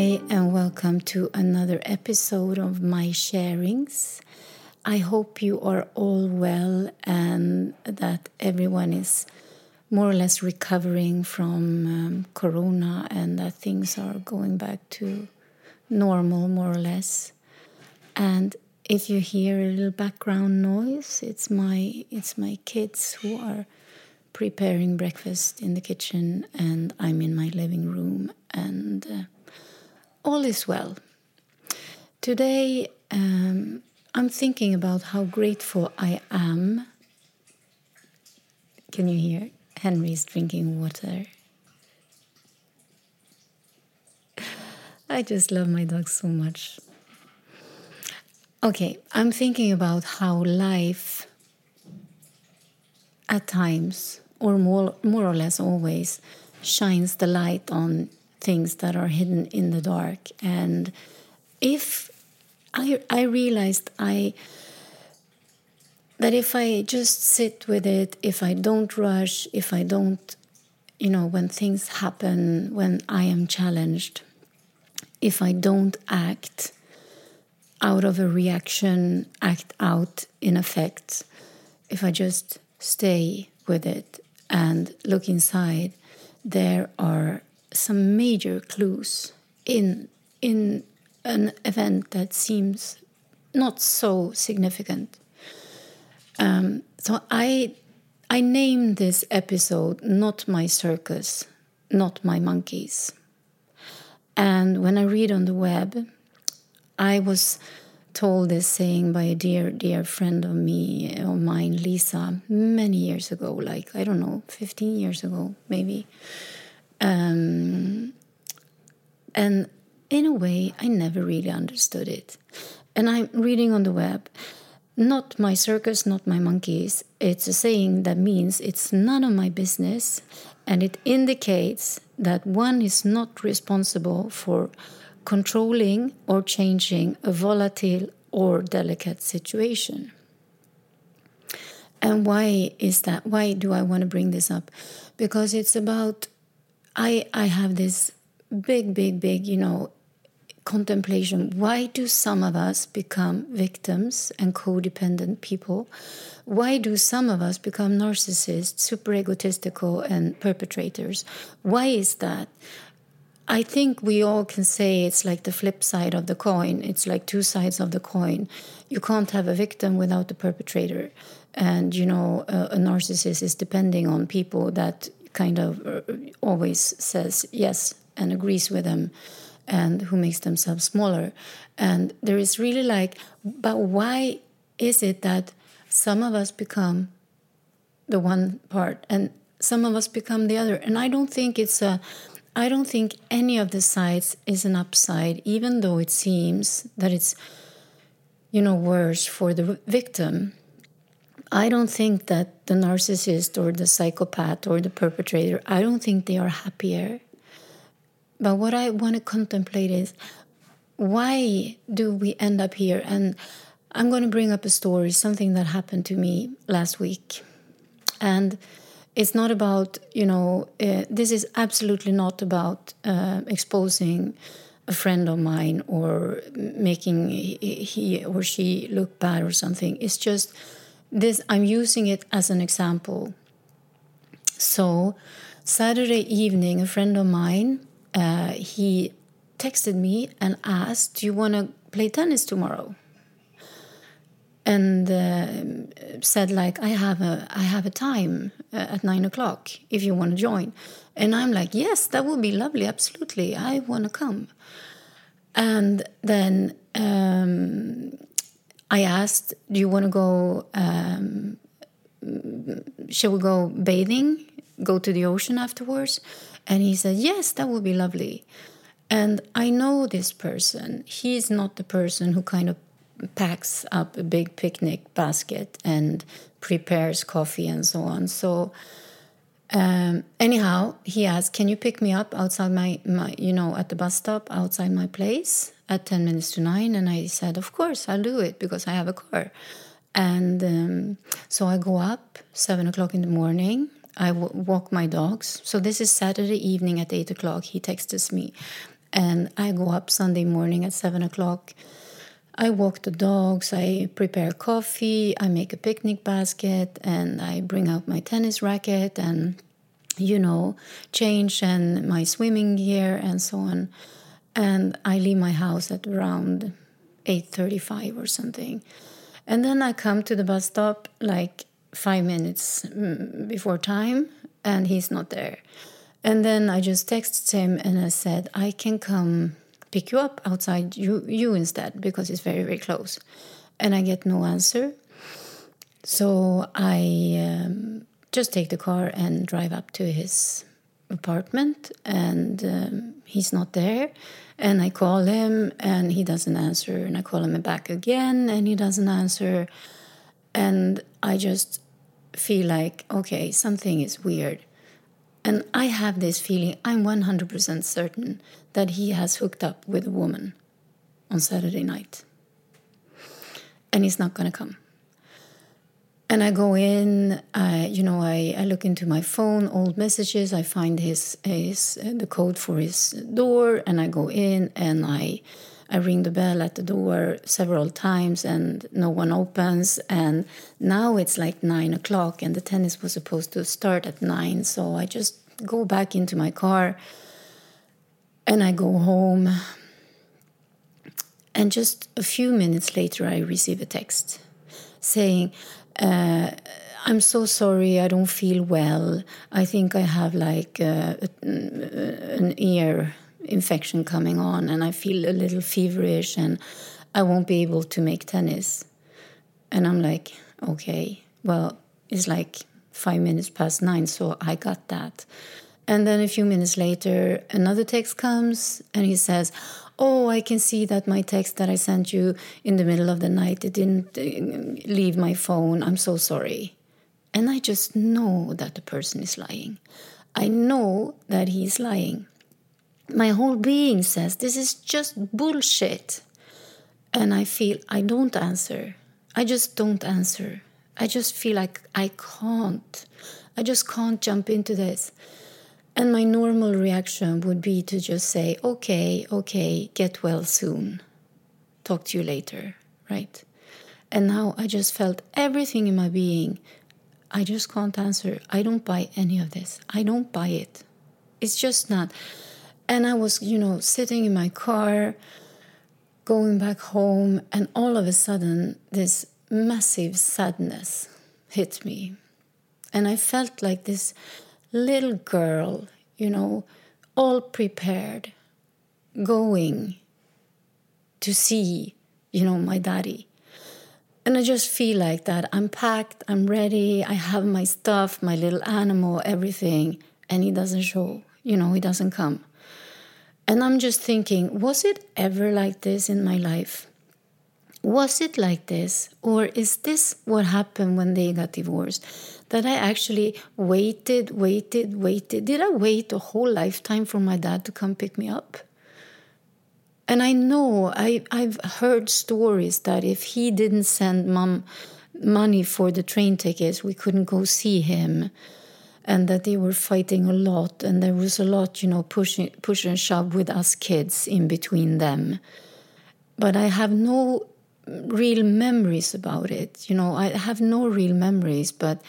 Hi, and welcome to another episode of My Sharings. I hope you are all well and that everyone is more or less recovering from um, Corona and that things are going back to normal, more or less. And if you hear a little background noise, it's my it's my kids who are preparing breakfast in the kitchen, and I'm in my living room and. Uh, all is well. Today, um, I'm thinking about how grateful I am. Can you hear? Henry's drinking water. I just love my dog so much. Okay, I'm thinking about how life at times, or more, more or less always, shines the light on things that are hidden in the dark. And if I, I realized I that if I just sit with it, if I don't rush, if I don't, you know, when things happen, when I am challenged, if I don't act out of a reaction, act out in effect, if I just stay with it and look inside, there are some major clues in in an event that seems not so significant. Um, so I I named this episode "Not My Circus, Not My Monkeys," and when I read on the web, I was told this saying by a dear dear friend of me of mine, Lisa, many years ago, like I don't know, fifteen years ago, maybe um, and in a way, I never really understood it. And I'm reading on the web, not my circus, not my monkeys. It's a saying that means it's none of my business, and it indicates that one is not responsible for controlling or changing a volatile or delicate situation. And why is that? Why do I want to bring this up? Because it's about I I have this big, big, big, you know, contemplation. Why do some of us become victims and codependent people? Why do some of us become narcissists, super egotistical, and perpetrators? Why is that? I think we all can say it's like the flip side of the coin. It's like two sides of the coin. You can't have a victim without the perpetrator. And, you know, a, a narcissist is depending on people that kind of uh, always says yes and agrees with them and who makes themselves smaller. And there is really like but why is it that some of us become the one part and some of us become the other? And i don't think it's a i don't think any of the sides is an upside even though it seems that it's you know worse for the victim I don't think that the narcissist or the psychopath or the perpetrator, I don't think they are happier. But what I want to contemplate is why do we end up here? And I'm going to bring up a story, something that happened to me last week. And it's not about, you know, uh, this is absolutely not about uh, exposing a friend of mine or making he or she look bad or something. It's just this i'm using it as an example. So saturday evening a friend of mine uh, he texted me and asked do you want to play tennis tomorrow? And uh, said like i have a i have a time uh, at nine o'clock if you want to join. And i'm like yes that would be lovely absolutely. I want to come. And then um, I asked, "Do you want to go? Um, shall we go bathing? Go to the ocean afterwards?" And he said, "Yes, that would be lovely." And I know this person. He's not the person who kind of packs up a big picnic basket and prepares coffee and so on. So um, anyhow, he asked, "Can you pick me up outside my, my, you know, at the bus stop outside my place at ten minutes to nine? And I said, "Of course, I'll do it because I have a car." And um, so I go up seven o'clock in the morning. I walk my dogs. So this is Saturday evening at eight o'clock. He texts me, And I go up Sunday morning at seven o'clock. I walk the dogs, I prepare coffee, I make a picnic basket, and I bring out my tennis racket and, you know, change and my swimming gear and so on. And I leave my house at around 8.35 or something. And then I come to the bus stop like five minutes mm, before time, and he's not there. And then I just texted him and I said, I can come pick you up outside you, you instead because it's very, very close. And I get no answer. So I um, just take the car and drive up to his apartment, and um, he's not there. And I call him and he doesn't answer. And I call him back again and he doesn't answer. And I just feel like, okay, something is weird. And I have this feeling, I'm 100% certain that he has hooked up with a woman on Saturday night. And he's not going to come. And I go in, I, you know, I, I look into my phone, old messages, I find his, his uh, the code for his door, and I go in and I I ring the bell at the door several times and no one opens. And now it's like nine o'clock and the tennis was supposed to start at nine. So I just go back into my car and I go home. And just a few minutes later, I receive a text saying, uh, I'm so sorry, I don't feel well. I think I have like uh, an ear infection coming on and I feel a little feverish and I won't be able to make tennis. And I'm like, okay, well, it's like five minutes past nine, so I got that. And then a few minutes later, another text comes and he says, Oh, I can see that my text that I sent you in the middle of the night, it didn't uh, leave my phone. I'm so sorry. And I just know that the person is lying. I know that he's lying my whole being says this is just bullshit. And I feel I don't answer. I just don't answer. I just feel like I can't. I just can't jump into this. And my normal reaction would be to just say, okay, okay, get well soon. Talk to you later, right? And now I just felt everything in my being. I just can't answer. I don't buy any of this. I don't buy it. It's just not. And I was, you know, sitting in my car, going back home, and all of a sudden, this massive sadness hit me. And I felt like this little girl, you know, all prepared, going to see, you know, my daddy. And I just feel like that. I'm packed, I'm ready, I have my stuff, my little animal, everything, and he doesn't show, you know, he doesn't come. And I'm just thinking, was it ever like this in my life? Was it like this? Or is this what happened when they got divorced? That I actually waited, waited, waited. Did I wait a whole lifetime for my dad to come pick me up? And I know I, I've heard stories that if he didn't send mom money for the train tickets, we couldn't go see him and that they were fighting a lot and there was a lot you know pushing push and shove with us kids in between them. But i have no real memories about it you know i have no real memories but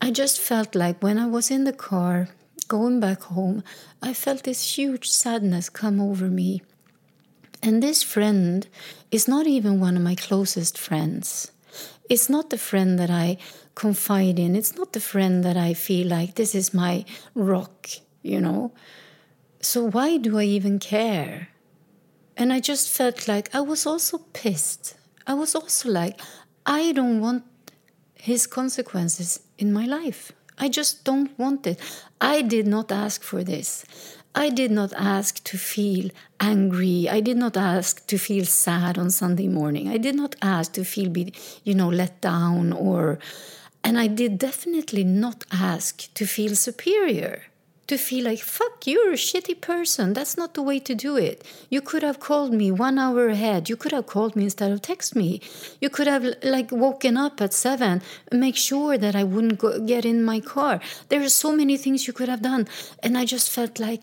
i just felt like when i was in the car going back home i felt this huge sadness come over me. And this friend is not even one of my closest friends it's not the friend that i confide in. It's not the friend that I feel like this is my rock, you know. So why do I even care? And I just felt like I was also pissed. I was also like, I don't want his consequences in my life. I just don't want it. I did not ask for this. I did not ask to feel angry. I did not ask to feel sad on Sunday morning. I did not ask to feel, be, you know, let down or and I did definitely not ask to feel superior, to feel like, fuck, you're a shitty person. That's not the way to do it. You could have called me one hour ahead. You could have called me instead of text me. You could have like woken up at seven, make sure that I wouldn't go, get in my car. There are so many things you could have done. And I just felt like,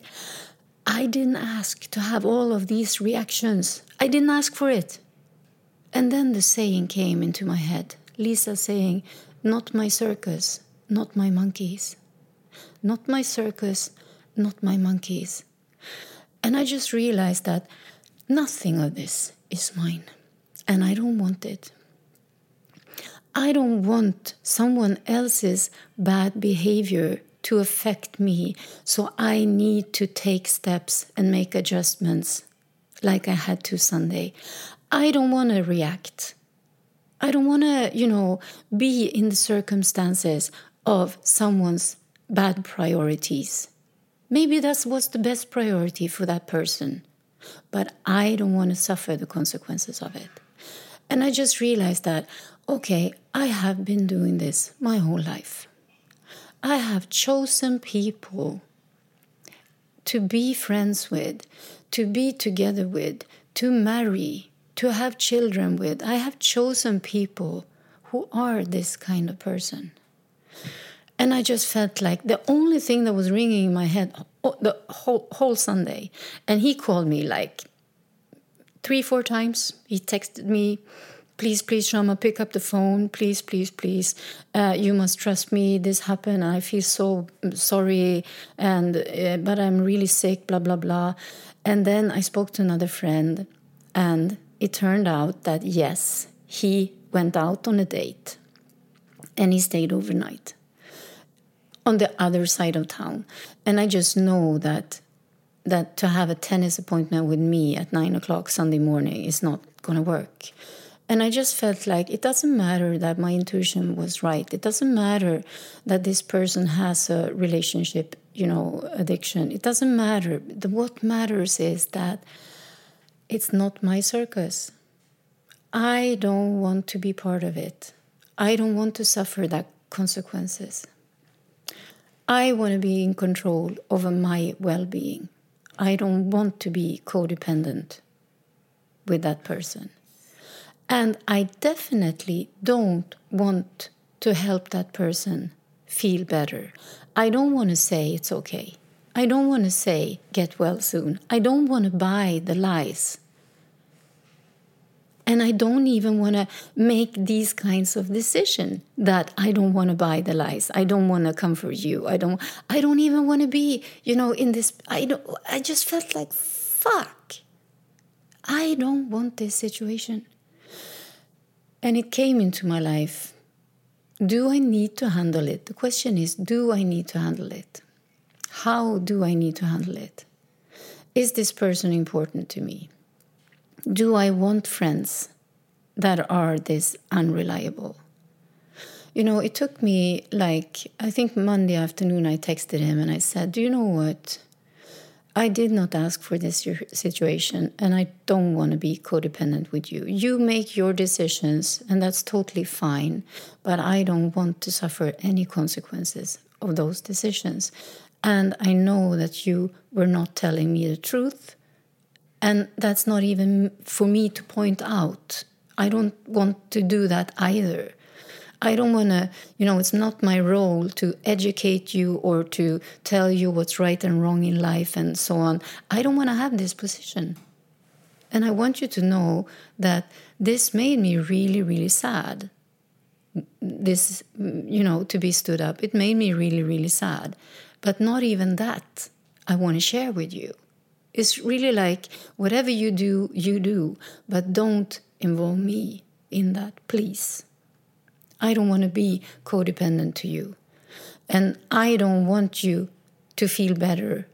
I didn't ask to have all of these reactions. I didn't ask for it. And then the saying came into my head Lisa saying, Not my circus, not my monkeys. Not my circus, not my monkeys. And I just realized that nothing of this is mine, and I don't want it. I don't want someone else's bad behavior to affect me, so I need to take steps and make adjustments like I had to Sunday. I don't want to react. I don't want to, you know, be in the circumstances of someone's bad priorities. Maybe that was the best priority for that person, but I don't want to suffer the consequences of it. And I just realized that, okay, I have been doing this my whole life. I have chosen people to be friends with, to be together with, to marry, to have children with. I have chosen people who are this kind of person. And I just felt like the only thing that was ringing in my head the whole, whole Sunday, and he called me like three, four times. He texted me, please, please, Shama, pick up the phone. Please, please, please. Uh, you must trust me. This happened. I feel so sorry, and uh, but I'm really sick. Blah blah blah. And then I spoke to another friend, and it turned out that yes, he went out on a date, and he stayed overnight on the other side of town. And I just know that that to have a tennis appointment with me at nine o'clock Sunday morning is not going to work. And I just felt like it doesn't matter that my intuition was right. It doesn't matter that this person has a relationship, you know, addiction. It doesn't matter. The, what matters is that it's not my circus. I don't want to be part of it. I don't want to suffer that consequences. I want to be in control over my well being. I don't want to be codependent with that person. And I definitely don't want to help that person feel better. I don't want to say it's okay. I don't want to say get well soon. I don't want to buy the lies and i don't even want to make these kinds of decisions that i don't want to buy the lies. I don't want to comfort you. I don't i don't even want to be you know in this i don't i just felt like fuck. I don't want this situation. And it came into my life. Do i need to handle it? The question is do i need to handle it? How do i need to handle it? Is this person important to me do I want friends that are this unreliable? You know, it took me like, I think Monday afternoon, I texted him and I said, Do you know what? I did not ask for this situation and I don't want to be codependent with you. You make your decisions and that's totally fine, but I don't want to suffer any consequences of those decisions. And I know that you were not telling me the truth and that's not even for me to point out. I don't want to do that either. I don't want to, you know, it's not my role to educate you or to tell you what's right and wrong in life and so on. I don't want to have this position. And I want you to know that this made me really, really sad. This, you know, to be stood up, it made me really, really sad. But not even that I want to share with you. It's really like whatever you do, you do, but don't involve me in that, please. I don't want to be codependent to you. And I don't want you to feel better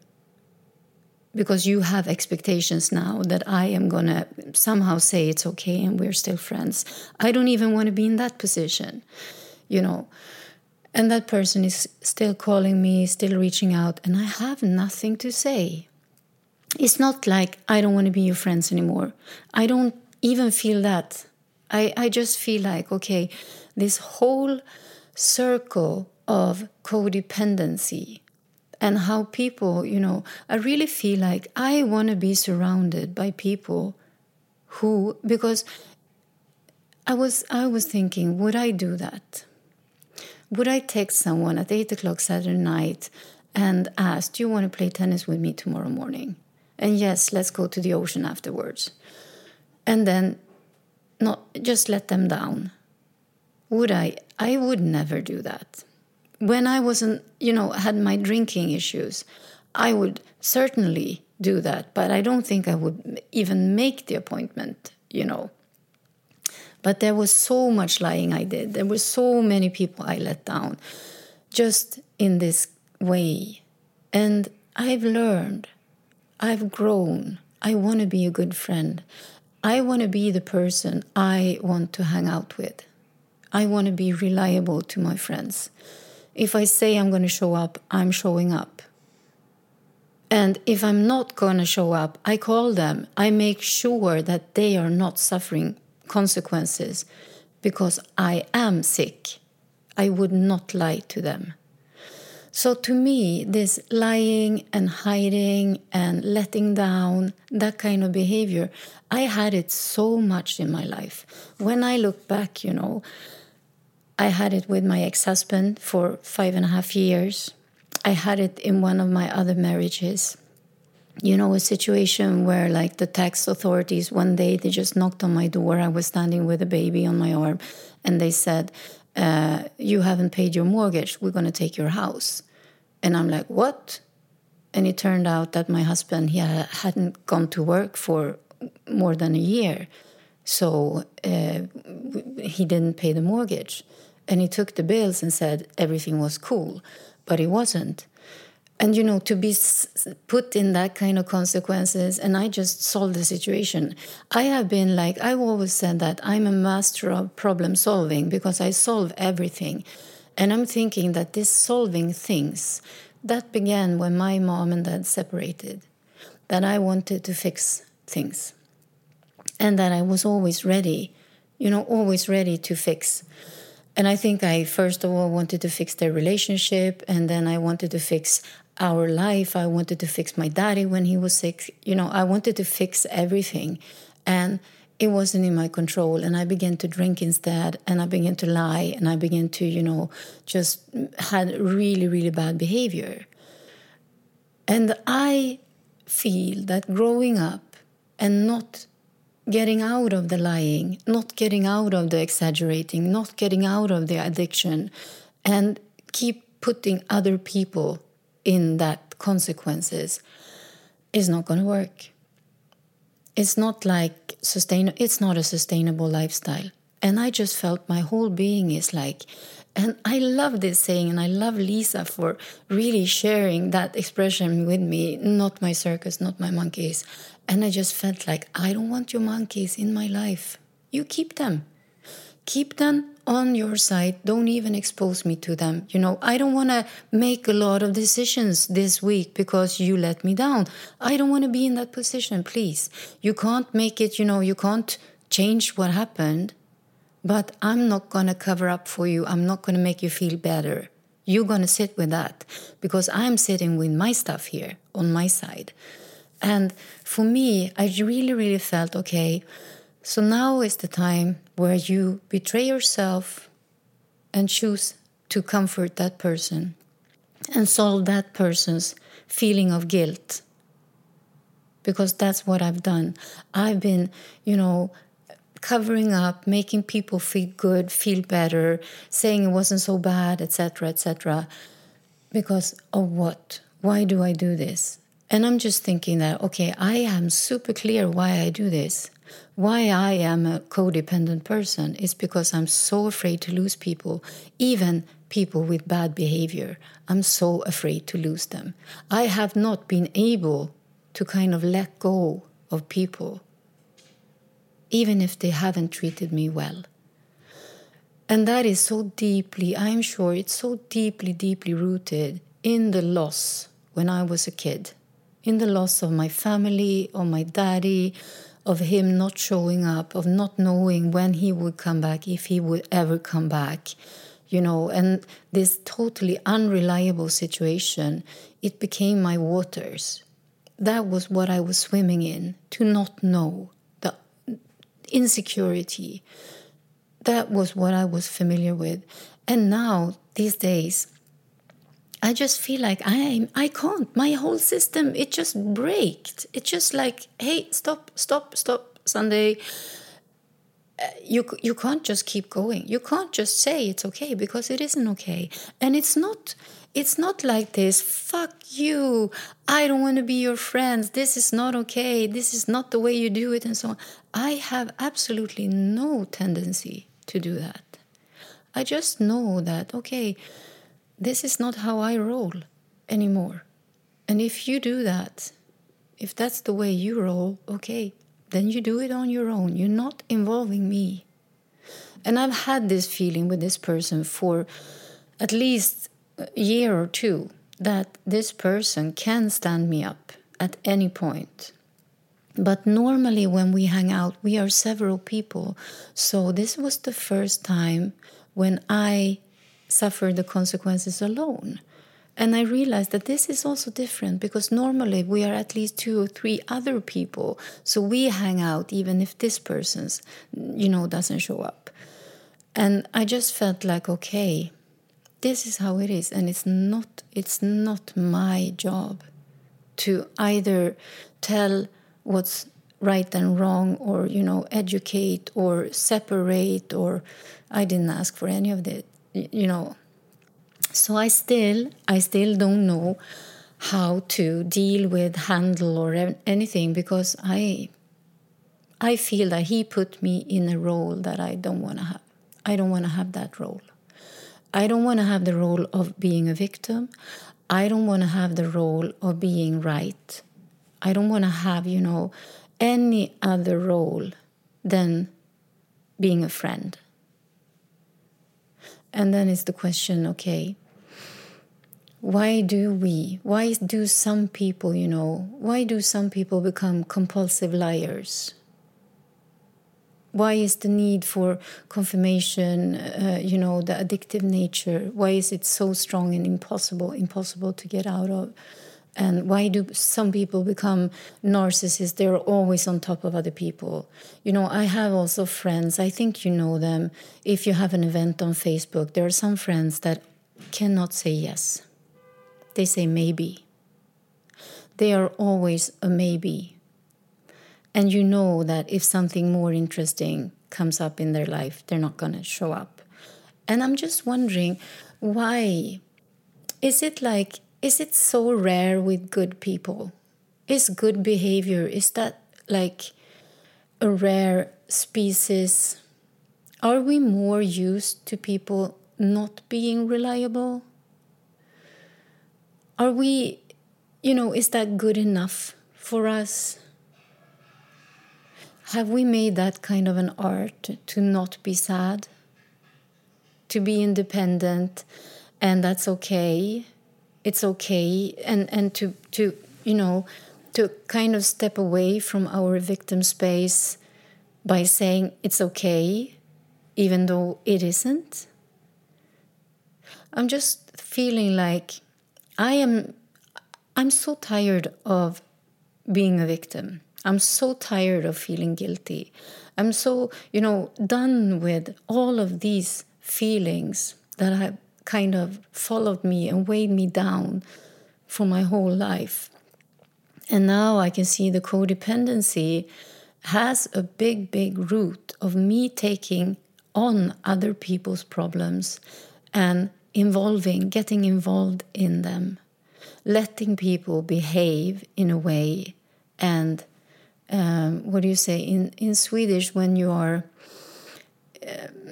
because you have expectations now that I am going to somehow say it's okay and we're still friends. I don't even want to be in that position, you know. And that person is still calling me, still reaching out, and I have nothing to say it's not like I don't want to be your friends anymore. I don't even feel that. I, I just feel like, okay, this whole circle of codependency and how people, you know, I really feel like I want to be surrounded by people who, because I was, I was thinking, would I do that? Would I text someone at eight o'clock Saturday night and ask, Do you want to play tennis with me tomorrow morning? And yes, let's go to the ocean afterwards. And then not just let them down. Would I? I would never do that. When I wasn't, you know, had my drinking issues, I would certainly do that, but I don't think I would even make the appointment, you know. But there was so much lying I did. There were so many people I let down just in this way. And I've learned, I've grown. I want to be a good friend. I want to be the person I want to hang out with. I want to be reliable to my friends. If I say I'm going to show up, I'm showing up. And if I'm not going to show up, I call them. I make sure that they are not suffering consequences because I am sick. I would not lie to them. So, to me, this lying and hiding and letting down, that kind of behavior, I had it so much in my life. When I look back, you know, I had it with my ex husband for five and a half years. I had it in one of my other marriages you know, a situation where, like, the tax authorities one day they just knocked on my door. I was standing with a baby on my arm, and they said, uh, You haven't paid your mortgage. We're going to take your house. And I'm like, What? And it turned out that my husband he hadn't gone to work for more than a year. So uh, he didn't pay the mortgage. And he took the bills and said everything was cool, but it wasn't and you know to be put in that kind of consequences and i just solved the situation. I have been like i've always said that i'm a master of problem solving because i solve everything. And i'm thinking that this solving things that began when my mom and dad separated that i wanted to fix things. And that i was always ready you know always ready to fix. And I think I first of all wanted to fix their relationship, and then I wanted to fix our life. I wanted to fix my daddy when he was sick. You know, I wanted to fix everything. And it wasn't in my control. And I began to drink instead. And I began to lie. And I began to, you know, just had really, really bad behavior. And I feel that growing up and not getting out of the lying, not getting out of the exaggerating, not getting out of the addiction, and keep putting other people in that consequences is not going to work. It's not like sustain it's not a sustainable lifestyle. And I just felt my whole being is like and I love this saying and I love Lisa for really sharing that expression with me, not my circus, not my monkeys. And I just felt like I don't want your monkeys in my life. You keep them. Keep them on your side don't even expose me to them. You know i don't want to make a lot of decisions this week because you let me down. I don't want to be in that position please. You can't make it you know you can't change what happened but i'm not going to cover up for you. I'm not going to make you feel better. You're going to sit with that because i'm sitting with my stuff here on my side. And for me i really really felt okay so now is the time where you betray yourself and choose to comfort that person and solve that person's feeling of guilt. Because that's what I've done. I've been, you know, covering up, making people feel good, feel better, saying it wasn't so bad, etc., etc. Because of what? Why do I do this? And I'm just thinking that, okay, I am super clear why I do this. Why I am a codependent person is because I'm so afraid to lose people, even people with bad behavior. I'm so afraid to lose them. I have not been able to kind of let go of people, even if they haven't treated me well. And that is so deeply, I'm sure it's so deeply, deeply rooted in the loss when I was a kid, in the loss of my family, of my daddy, of him not showing up, of not knowing when he would come back, if he would ever come back, you know, and this totally unreliable situation, it became my waters. That was what I was swimming in, to not know, the insecurity. That was what I was familiar with. And now, these days, I just feel like I am I can't. My whole system it just breaks. It's just like, hey, stop, stop, stop, Sunday. Uh, you you can't just keep going. You can't just say it's okay because it isn't okay. And it's not it's not like this. Fuck you. I don't want to be your friends. This is not okay. This is not the way you do it and so on. I have absolutely no tendency to do that. I just know that okay, this is not how I roll anymore. And if you do that, if that's the way you roll, okay, then you do it on your own. You're not involving me. And I've had this feeling with this person for at least a year or two that this person can stand me up at any point. But normally, when we hang out, we are several people. So, this was the first time when I suffer the consequences alone. And I realized that this is also different because normally we are at least two or three other people. So we hang out even if this person's, you know, doesn't show up. And I just felt like, okay, this is how it is. And it's not, it's not my job to either tell what's right and wrong or, you know, educate or separate or I didn't ask for any of that you know. So i still i still don't know how to deal with handle or anything because i i feel that he put me in a role that i don't want to have i don't want to have that role. I don't want to have the role of being a victim. I don't want to have the role of being right. I don't want to have you know any other role than being a friend and then it's the question okay, why do we, why do some people, you know, why do some people become compulsive liars? Why is the need for confirmation, uh, you know, the addictive nature, why is it so strong and impossible, impossible to get out of? And why do some people become narcissists? They're always on top of other people. You know i have also friends i think you know them. If you have an event on facebook there are some friends that cannot say yes. They say maybe. They are always a maybe. And you know that if something more interesting comes up in their life they're not going to show up. And i'm just wondering why? Is it like is it so rare with good people? Is good behavior, is that like a rare species? Are we more used to people not being reliable? Are we, you know, is that good enough for us? Have we made that kind of an art to not be sad? To be independent, and that's okay? It's okay and and to to you know to kind of step away from our victim space by saying it's okay even though it isn't. I'm just feeling like i am i'm so tired of being a victim. I'm so tired of feeling guilty. I'm so you know done with all of these feelings that i kind of followed me and weighed me down for my whole life. And now I can see the codependency has a big, big root of me taking on other people's problems and involving, getting involved in them, letting people behave in a way. And um, what do you say in, in Swedish when you are um,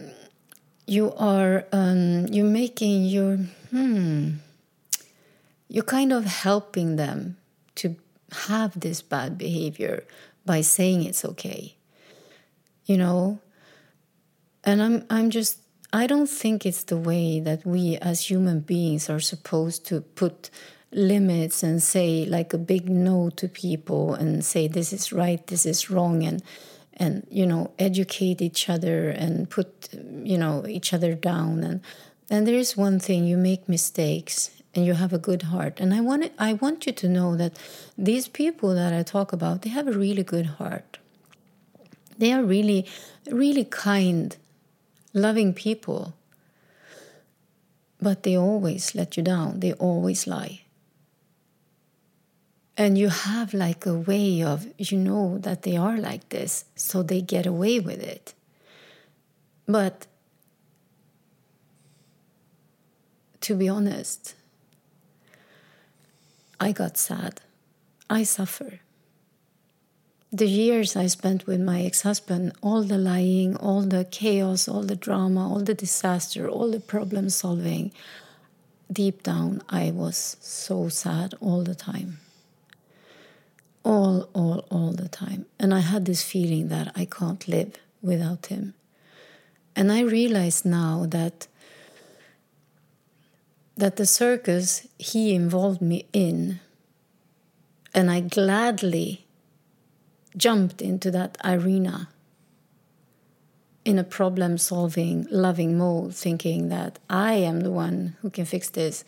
you are um, you're making your hmm you're kind of helping them to have this bad behavior by saying it's okay you know? And i'm i'm just i don't think it's the way that we as human beings are supposed to put limits and say like a big no to people and say this is right this is wrong and and you know educate each other and put you know each other down. And and there is one thing you make mistakes and you have a good heart. And i want it, i want you to know that these people that i talk about they have a really good heart. They are really really kind loving people. But they always let you down, they always lie. And you have like a way of, you know, that they are like this, so they get away with it. But to be honest, I got sad. I suffer. The years I spent with my ex husband, all the lying, all the chaos, all the drama, all the disaster, all the problem solving, deep down, I was so sad all the time all, all, all the time. And I had this feeling that I can't live without him. And I realize now that that the circus he involved me in, and I gladly jumped into that arena in a problem solving, loving mode, thinking that I am the one who can fix this.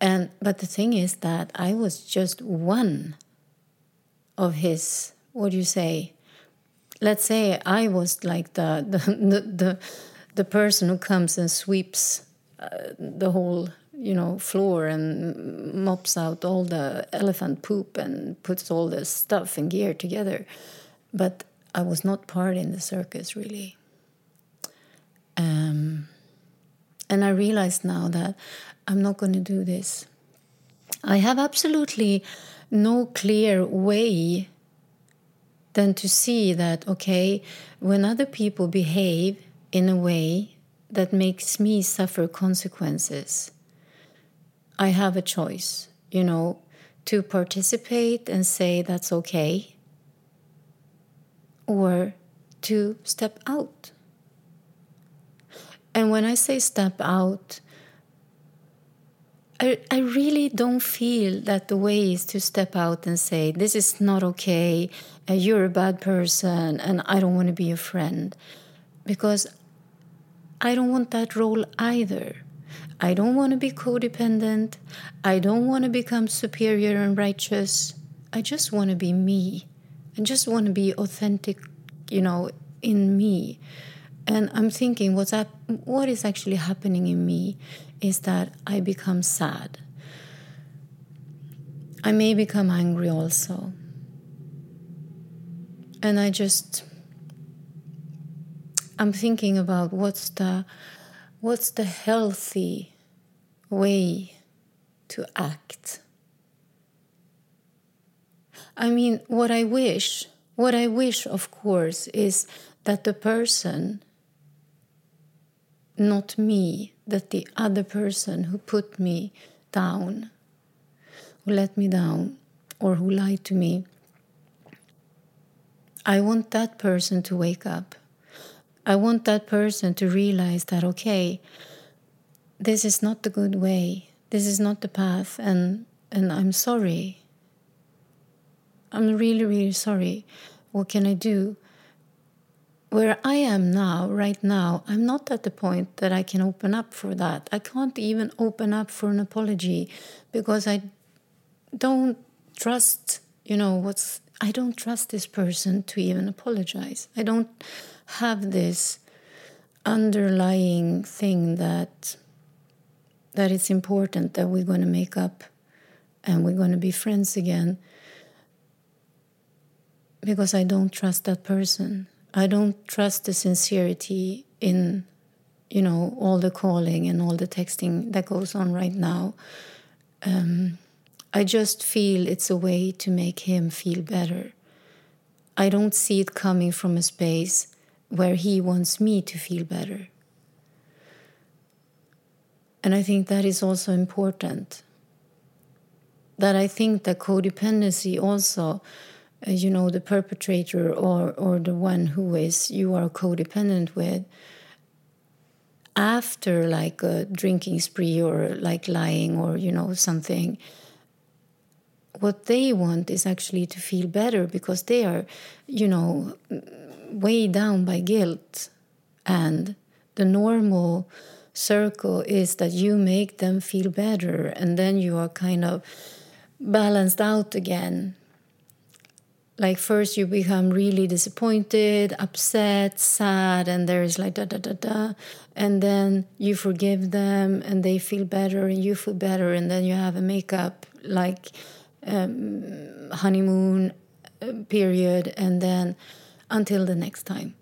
And but the thing is that I was just one of his what do you say? Let's say i was like the the the, the, the person who comes and sweeps uh, the whole you know floor and mops out all the elephant poop and puts all the stuff and gear together. But i was not part in the circus really. Um, and i realized now that i'm not going to do this. I have absolutely no clear way than to see that, okay, when other people behave in a way that makes me suffer consequences, I have a choice, you know, to participate and say that's okay, or to step out. And when I say step out, I, I really don't feel that the way is to step out and say, This is not okay, uh, you're a bad person, and I don't want to be a friend. Because I don't want that role either. I don't want to be codependent. I don't want to become superior and righteous. I just want to be me. I just want to be authentic, you know, in me. And I'm thinking, what's that? What is actually happening in me is that I become sad. I may become angry also. And I just I'm thinking about what's the what's the healthy way to act. I mean, what I wish, what I wish, of course, is that the person not me, that the other person who put me down, who let me down, or who lied to me, I want that person to wake up. I want that person to realize that, okay, this is not the good way, this is not the path, and, and I'm sorry. I'm really, really sorry. What can I do? Where I am now, right now, I'm not at the point that I can open up for that. I can't even open up for an apology because I don't trust, you know, what's, I don't trust this person to even apologize. I don't have this underlying thing that that it's important that we're going to make up and we're going to be friends again because I don't trust that person. I don't trust the sincerity in, you know, all the calling and all the texting that goes on right now. Um, I just feel it's a way to make him feel better. I don't see it coming from a space where he wants me to feel better. And I think that is also important. That I think that codependency also you know the perpetrator or or the one who is you are codependent with after like a drinking spree or like lying or you know something what they want is actually to feel better because they are you know weighed down by guilt. And the normal circle is that you make them feel better and then you are kind of balanced out again like first you become really disappointed upset sad and there's like da da da da. And then you forgive them and they feel better and you feel better. And then you have a makeup like um, honeymoon uh, period. And then until the next time.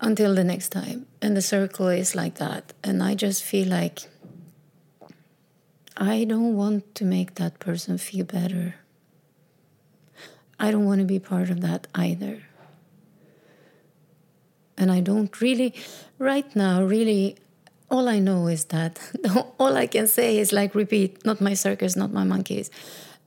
Until the next time. And the circle is like that. And i just feel like i don't want to make that person feel better I don't want to be part of that either. And I don't really, right now, really, all I know is that all I can say is like repeat, not my circus, not my monkeys.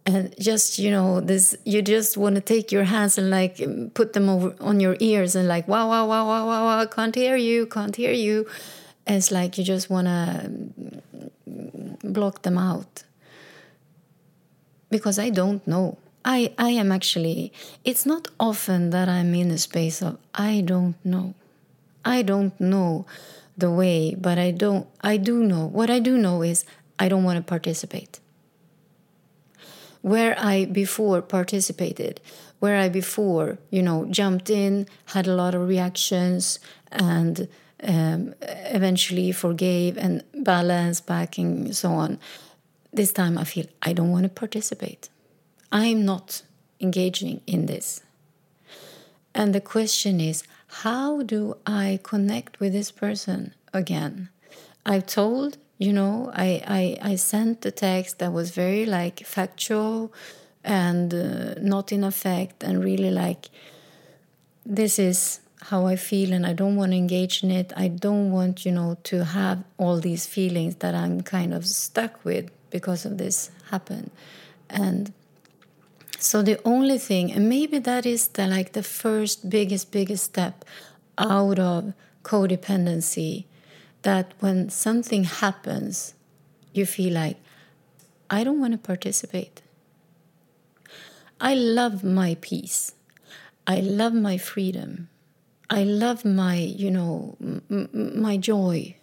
And just, you know, this, you just want to take your hands and like um, put them over on your ears and like, wow, wow, wow, wow, wow, wow, can't hear you, can't hear you. it's like you just want to mm, block them out. Because I don't know. I, I am actually, it's not often that I'm in a space of, I don't know. I don't know the way, but I don't, I do know. What I do know is I don't want to participate. Where I before participated, where I before, you know, jumped in, had a lot of reactions, and um, eventually forgave and balanced back and so on. This time I feel I don't want to participate. I'm not engaging in this. And the question is, how do I connect with this person again? I've told, you know, I, I, I sent a text that was very like factual and uh, not in effect and really like, this is how I feel and I don't want to engage in it. I don't want, you know, to have all these feelings that I'm kind of stuck with because of this happen. And so the only thing, and maybe that is the like the first biggest biggest step out of codependency, that when something happens, you feel like I don't want to participate. I love my peace. I love my freedom. I love my, you know, my joy.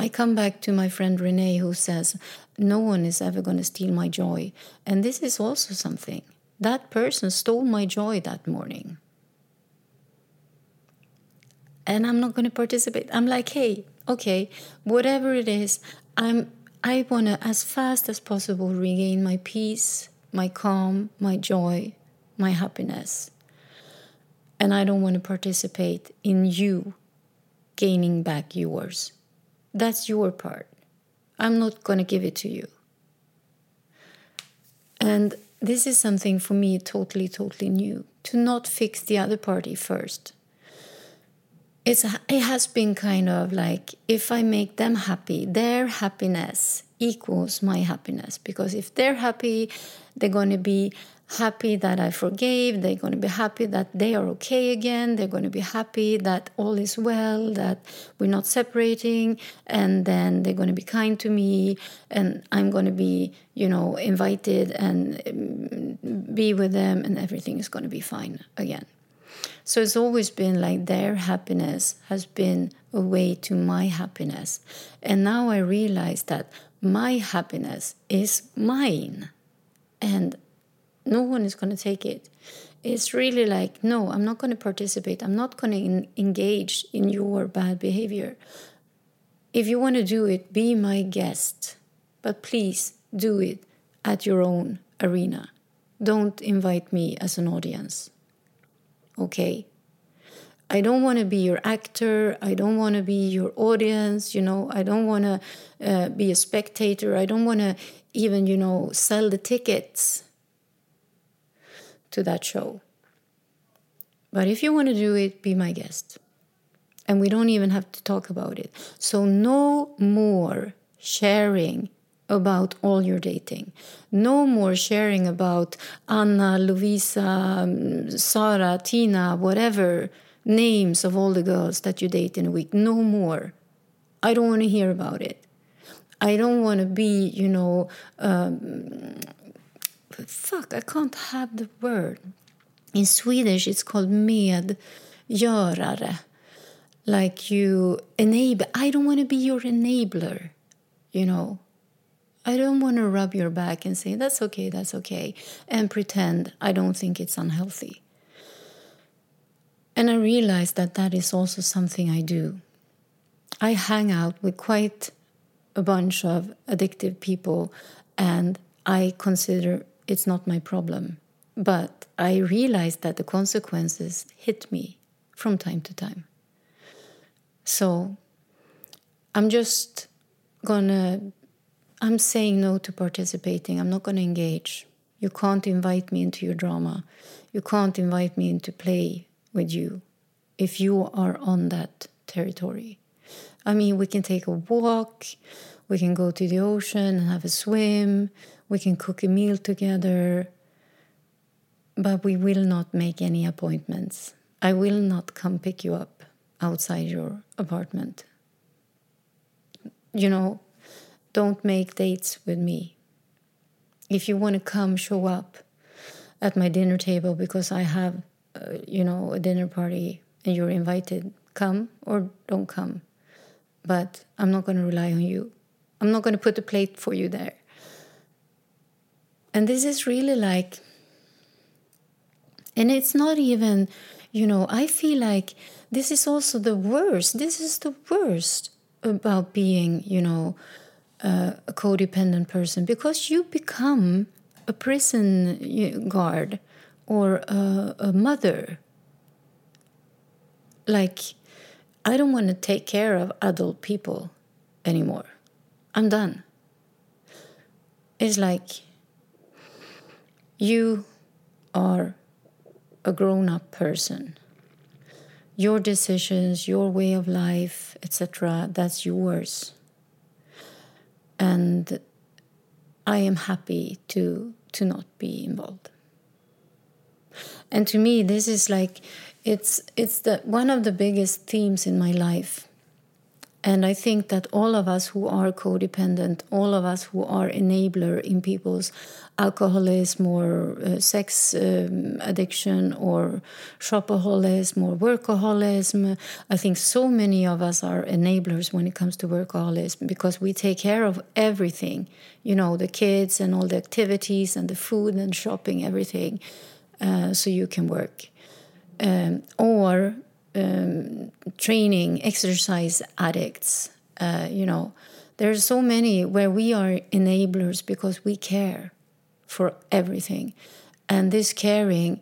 I come back to my friend Renee who says, No one is ever going to steal my joy. And this is also something. That person stole my joy that morning. And I'm not going to participate. I'm like, hey, okay, whatever it is, I'm I want to as fast as possible regain my peace, my calm, my joy, my happiness. And I don't want to participate in you gaining back yours. That's your part. I'm not going to give it to you. And this is something for me totally, totally new to not fix the other party first. It's, it has been kind of like if I make them happy, their happiness equals my happiness. Because if they're happy, they're going to be happy that I forgave. They're going to be happy that they are okay again. They're going to be happy that all is well, that we're not separating. And then they're going to be kind to me. And I'm going to be, you know, invited and mm, be with them, and everything is going to be fine again. So it's always been like their happiness has been a way to my happiness. And now I realize that my happiness is mine. And no one is going to take it. It's really like, no, I'm not going to participate. I'm not going to engage in your bad behavior. If you want to do it, be my guest. But please do it at your own arena. Don't invite me as an audience. Okay? I don't want to be your actor. I don't want to be your audience. You know, I don't want to uh, be a spectator. I don't want to even, you know, sell the tickets to that show. But if you want to do it, be my guest. And we don't even have to talk about it. So, no more sharing about all your dating. No more sharing about Anna, Lovisa, um, Sarah, Tina, whatever names of all the girls that you date in a week. No more. I don't want to hear about it. I don't want to be, you know, um, fuck, I can't have the word. In Swedish, it's called medgörare. Like you enable. I don't want to be your enabler, you know. I don't want to rub your back and say, that's okay, that's okay, and pretend I don't think it's unhealthy. And I realize that that is also something I do. I hang out with quite a bunch of addictive people, and I consider it's not my problem. But I realize that the consequences hit me from time to time. So I'm just gonna I'm saying no to participating. I'm not to engage. You can't invite me into your drama. You can't invite me into play with you if you are on that territory. I mean, we can take a walk, we can go to the ocean and have a swim, we can cook a meal together, but we will not make any appointments. I will not come pick you up outside your apartment. You know, don't make dates with me. If you want to come, show up at my dinner table because I have, uh, you know, a dinner party and you're invited. Come or don't come. But I'm not going to rely on you. I'm not going to put a plate for you there. And this is really like, and it's not even, you know, I feel like this is also the worst. This is the worst about being, you know, uh, a codependent person because you become a prison guard or a, a mother. Like, I don't want to take care of adult people anymore. I'm done. It's like you are a grown up person. Your decisions, your way of life, etc., that's yours and I am happy to to not be involved. And to me, this is like it's it's the one of the biggest themes in my life and I think that all of us who are codependent, all of us who are enabler in people's alcoholism or uh, sex um, addiction or shopaholism or workaholism, I think so many of us are enablers when it comes to workaholism because we take care of everything, you know, the kids and all the activities and the food and shopping, everything, uh, so you can work. Um, or um, training exercise addicts uh, you know there are so many where we are enablers because we care for everything. And this caring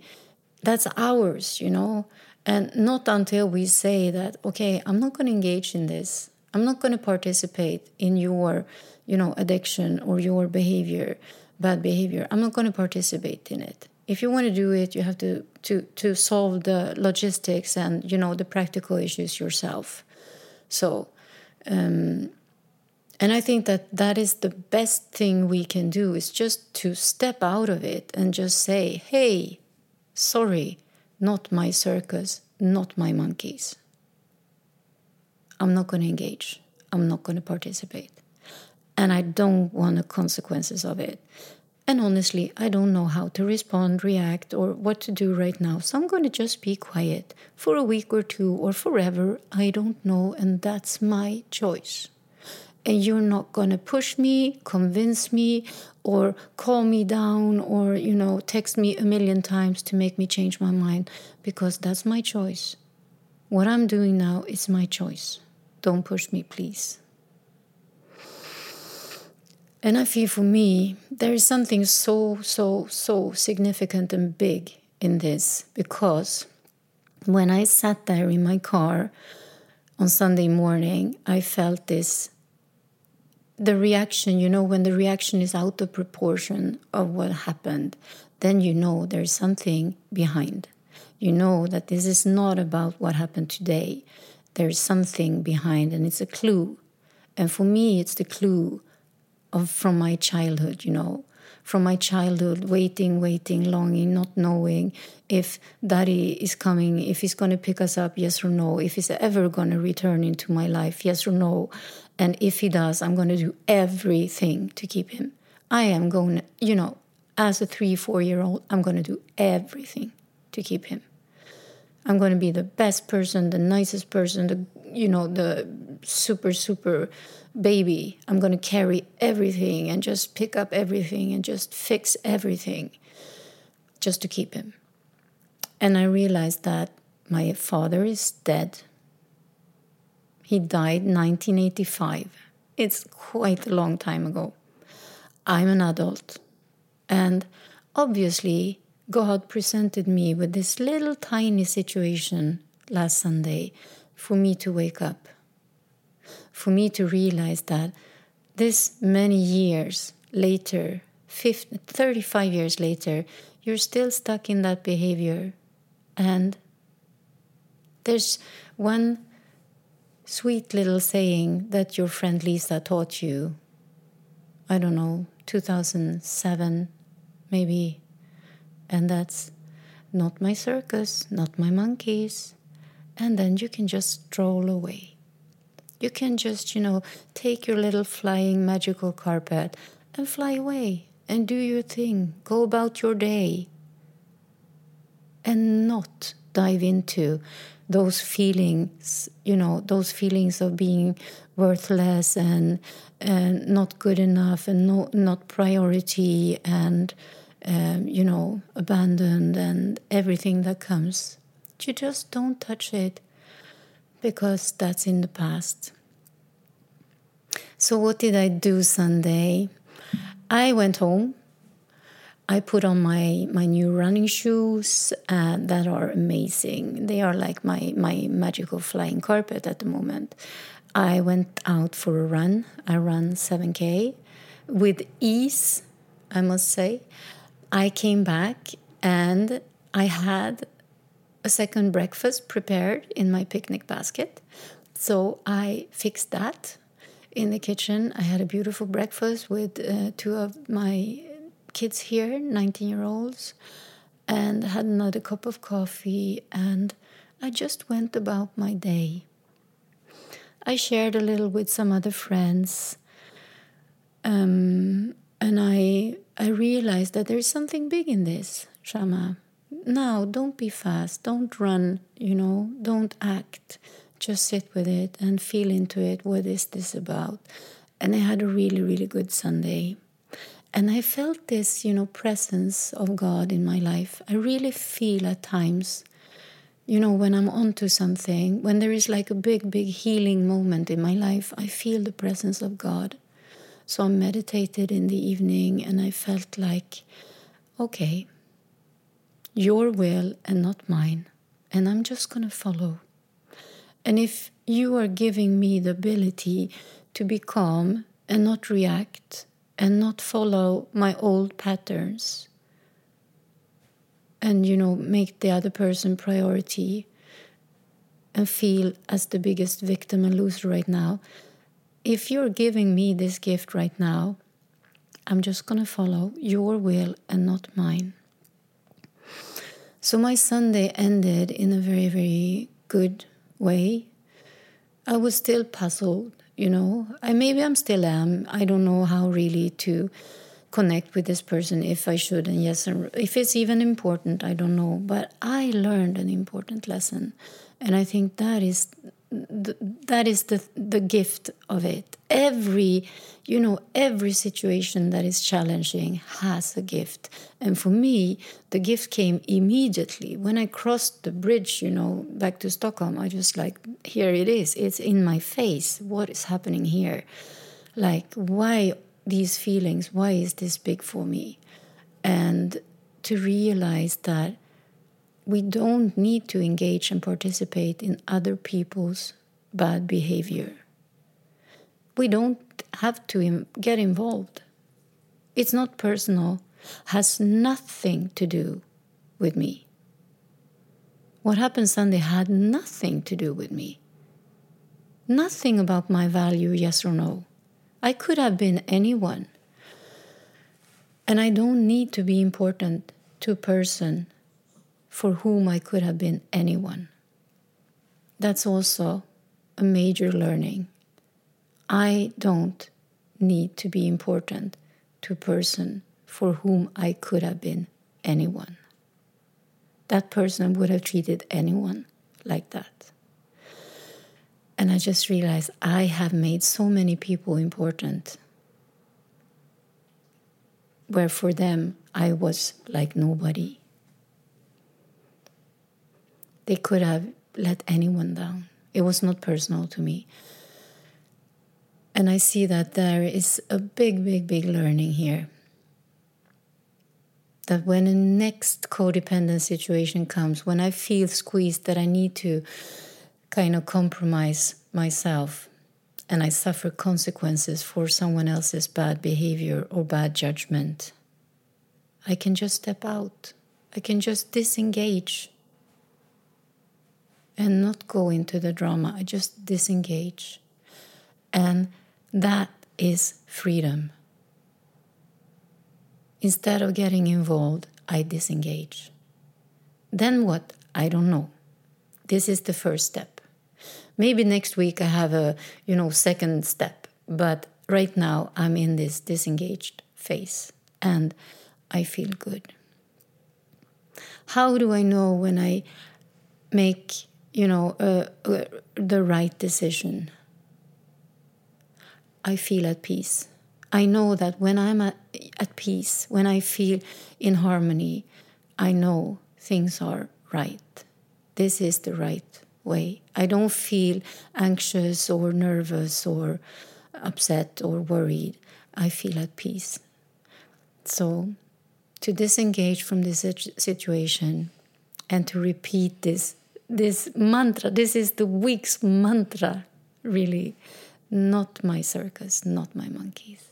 that's ours you know? And not until we say that okay i'm not going to engage in this. I'm not going to participate in your you know addiction or your behavior bad behavior. I'm not going to participate in it. If you want to do it you have to to to solve the logistics and you know the practical issues yourself. So um, and i think that that is the best thing we can do is just to step out of it and just say hey sorry not my circus not my monkeys. I'm not going to engage. I'm not going to participate. And i don't want the consequences of it and honestly, I don't know how to respond, react, or what to do right now. So I'm going to just be quiet for a week or two or forever. I don't know. And that's my choice. And you're not going to push me, convince me, or call me down, or, you know, text me a million times to make me change my mind because that's my choice. What I'm doing now is my choice. Don't push me, please. And I feel for me, there is something so, so, so significant and big in this because when I sat there in my car on Sunday morning, I felt this the reaction, you know, when the reaction is out of proportion of what happened, then you know there's something behind. You know that this is not about what happened today. There's something behind, and it's a clue. And for me, it's the clue of from my childhood, you know, from my childhood, waiting, waiting, longing, not knowing if daddy is coming, if he's going to pick us up, yes or no, if he's ever going to return into my life, yes or no. And if he does, I'm going to do everything to keep him. I am going, you know, as a three, four year old, I'm going to do everything to keep him. I'm going to be the best person, the nicest person, the you know, the super, super baby. I'm going to carry everything and just pick up everything and just fix everything just to keep him. And I realized that my father is dead. He died 1985. It's quite a long time ago. I'm an adult. And obviously, God presented me with this little tiny situation last Sunday for me to wake up, for me to realize that this many years later, 50, 35 years later, you're still stuck in that behavior. And there's one sweet little saying that your friend Lisa taught you. I don't know, 2007, maybe. And that's not my circus, not my monkeys. And then you can just stroll away. You can just, you know, take your little flying magical carpet and fly away and do your thing. Go about your day. And not dive into those feelings, you know, those feelings of being worthless and and not good enough and no, not priority and um, you know abandoned and everything that comes. You just don't touch it because that's in the past. So what did I do Sunday? I went home I put on my my new running shoes uh, that are amazing. They are like my my magical flying carpet at the moment. I went out for a run. I run 7k with ease, I must say. I came back and I had a second breakfast prepared in my picnic basket. So I fixed that in the kitchen. I had a beautiful breakfast with uh, two of my kids here, 19 year olds, and had another cup of coffee, and I just went about my day. I shared a little with some other friends, um, and I I realized that there is something big in this, Shama. Now, don't be fast, don't run, you know, don't act. Just sit with it and feel into it. What is this about? And I had a really, really good Sunday. And I felt this, you know, presence of God in my life. I really feel at times, you know, when I'm onto something, when there is like a big, big healing moment in my life, I feel the presence of God. So I meditated in the evening and I felt like, okay, your will and not mine. And I'm just going to follow. And if you are giving me the ability to be calm and not react and not follow my old patterns and you know make the other person priority and feel as the biggest victim and loser right now if you're giving me this gift right now i'm just going to follow your will and not mine so my sunday ended in a very very good way. I was still puzzled you know. I maybe i'm still am. I don't know how really to connect with this person if i should and yes and if it's even important i don't know. But i learned an important lesson and i think that is that is the the gift of it. Every you know every situation that is challenging has a gift. And for me the gift came immediately. When i crossed the bridge you know back to stockholm i just like here it is. It's in my face. What is happening here? Like why these feelings? Why is this big for me? And to realize that we don't need to engage and participate in other people's bad behavior. We don't have to get involved. It's not personal, has nothing to do with me. What happened Sunday had nothing to do with me. Nothing about my value, yes or no. I could have been anyone. And I don't need to be important to a person for whom I could have been anyone. That's also a major learning. I don't need to be important to a person for whom I could have been anyone. That person would have treated anyone like that. And I just realized I have made so many people important. Where for them, I was like nobody. They could have let anyone down. It was not personal to me. And I see that there is a big, big, big learning here. That when a next codependent situation comes, when I feel squeezed that I need to kind of compromise myself and I suffer consequences for someone else's bad behavior or bad judgment, I can just step out. I can just disengage and not go into the drama. I just disengage. And that is freedom. Instead of getting involved, I disengage. Then what? I don't know. This is the first step. Maybe next week I have a, you know, second step, but right now I'm in this disengaged phase and I feel good. How do I know when I make you know, uh, uh, the right decision. I feel at peace. I know that when I'm at, at peace, when I feel in harmony, I know things are right. This is the right way. I don't feel anxious or nervous or upset or worried. I feel at peace. So, to disengage from this situation and to repeat this this mantra. This is the week's mantra, really. Not my circus, not my monkeys.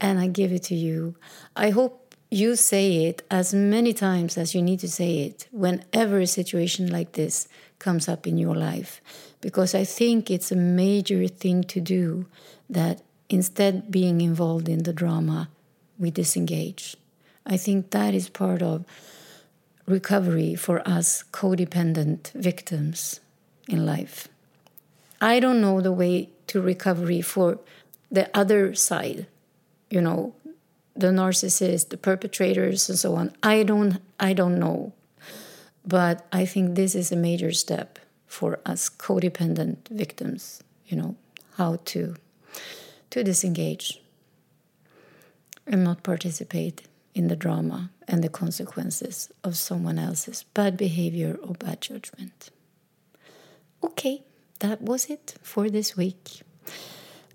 And I give it to you. I hope you say it as many times as you need to say it whenever a situation like this comes up in your life. Because I think it's a major thing to do that instead being involved in the drama, we disengage. I think that is part of recovery for us codependent victims in life. I don't know the way to recovery for the other side, you know, the narcissist, the perpetrators, and so on. I don't, I don't know, but I think this is a major step for us codependent victims. You know how to to disengage and not participate in the drama and the consequences of someone else's bad behavior or bad judgment. Okay, that was it for this week.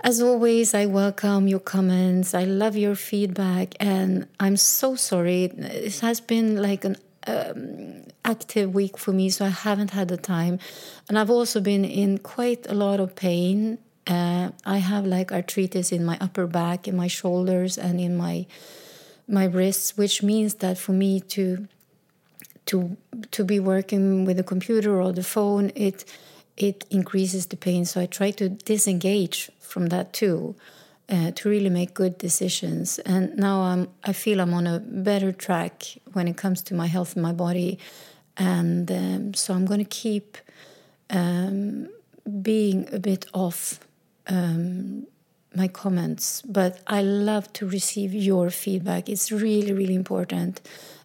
As always, I welcome your comments. I love your feedback, and I'm so sorry. It has been like an um, active week for me, so I haven't had the time. And I've also been in quite a lot of pain. Uh, I have like arthritis in my upper back, in my shoulders, and in my my wrists, which means that for me to to to be working with the computer or the phone, it it increases the pain. So I try to disengage from that too, uh, to really make good decisions. And now I'm I feel I'm on a better track when it comes to my health and my body, and um, so I'm going to keep um, being a bit off. Um, my comments, but I love to receive your feedback. It's really, really important.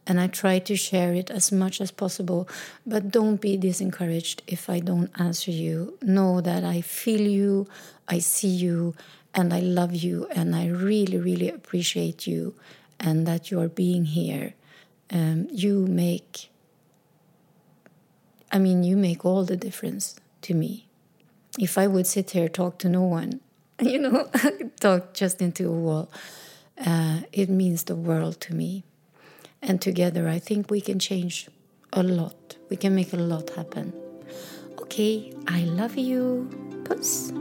And I try to share it as much as possible. But don't be discouraged if I don't answer you. Know that I feel you, I see you, and I love you, and I really, really appreciate you, and that you are being here. Um, you make, I mean, you make all the difference to me. If I would sit here talk to no one, you know, talk just into a wall. Uh, it means the world to me. And together, I think we can change a lot. We can make a lot happen. Okay, I love you. Puss.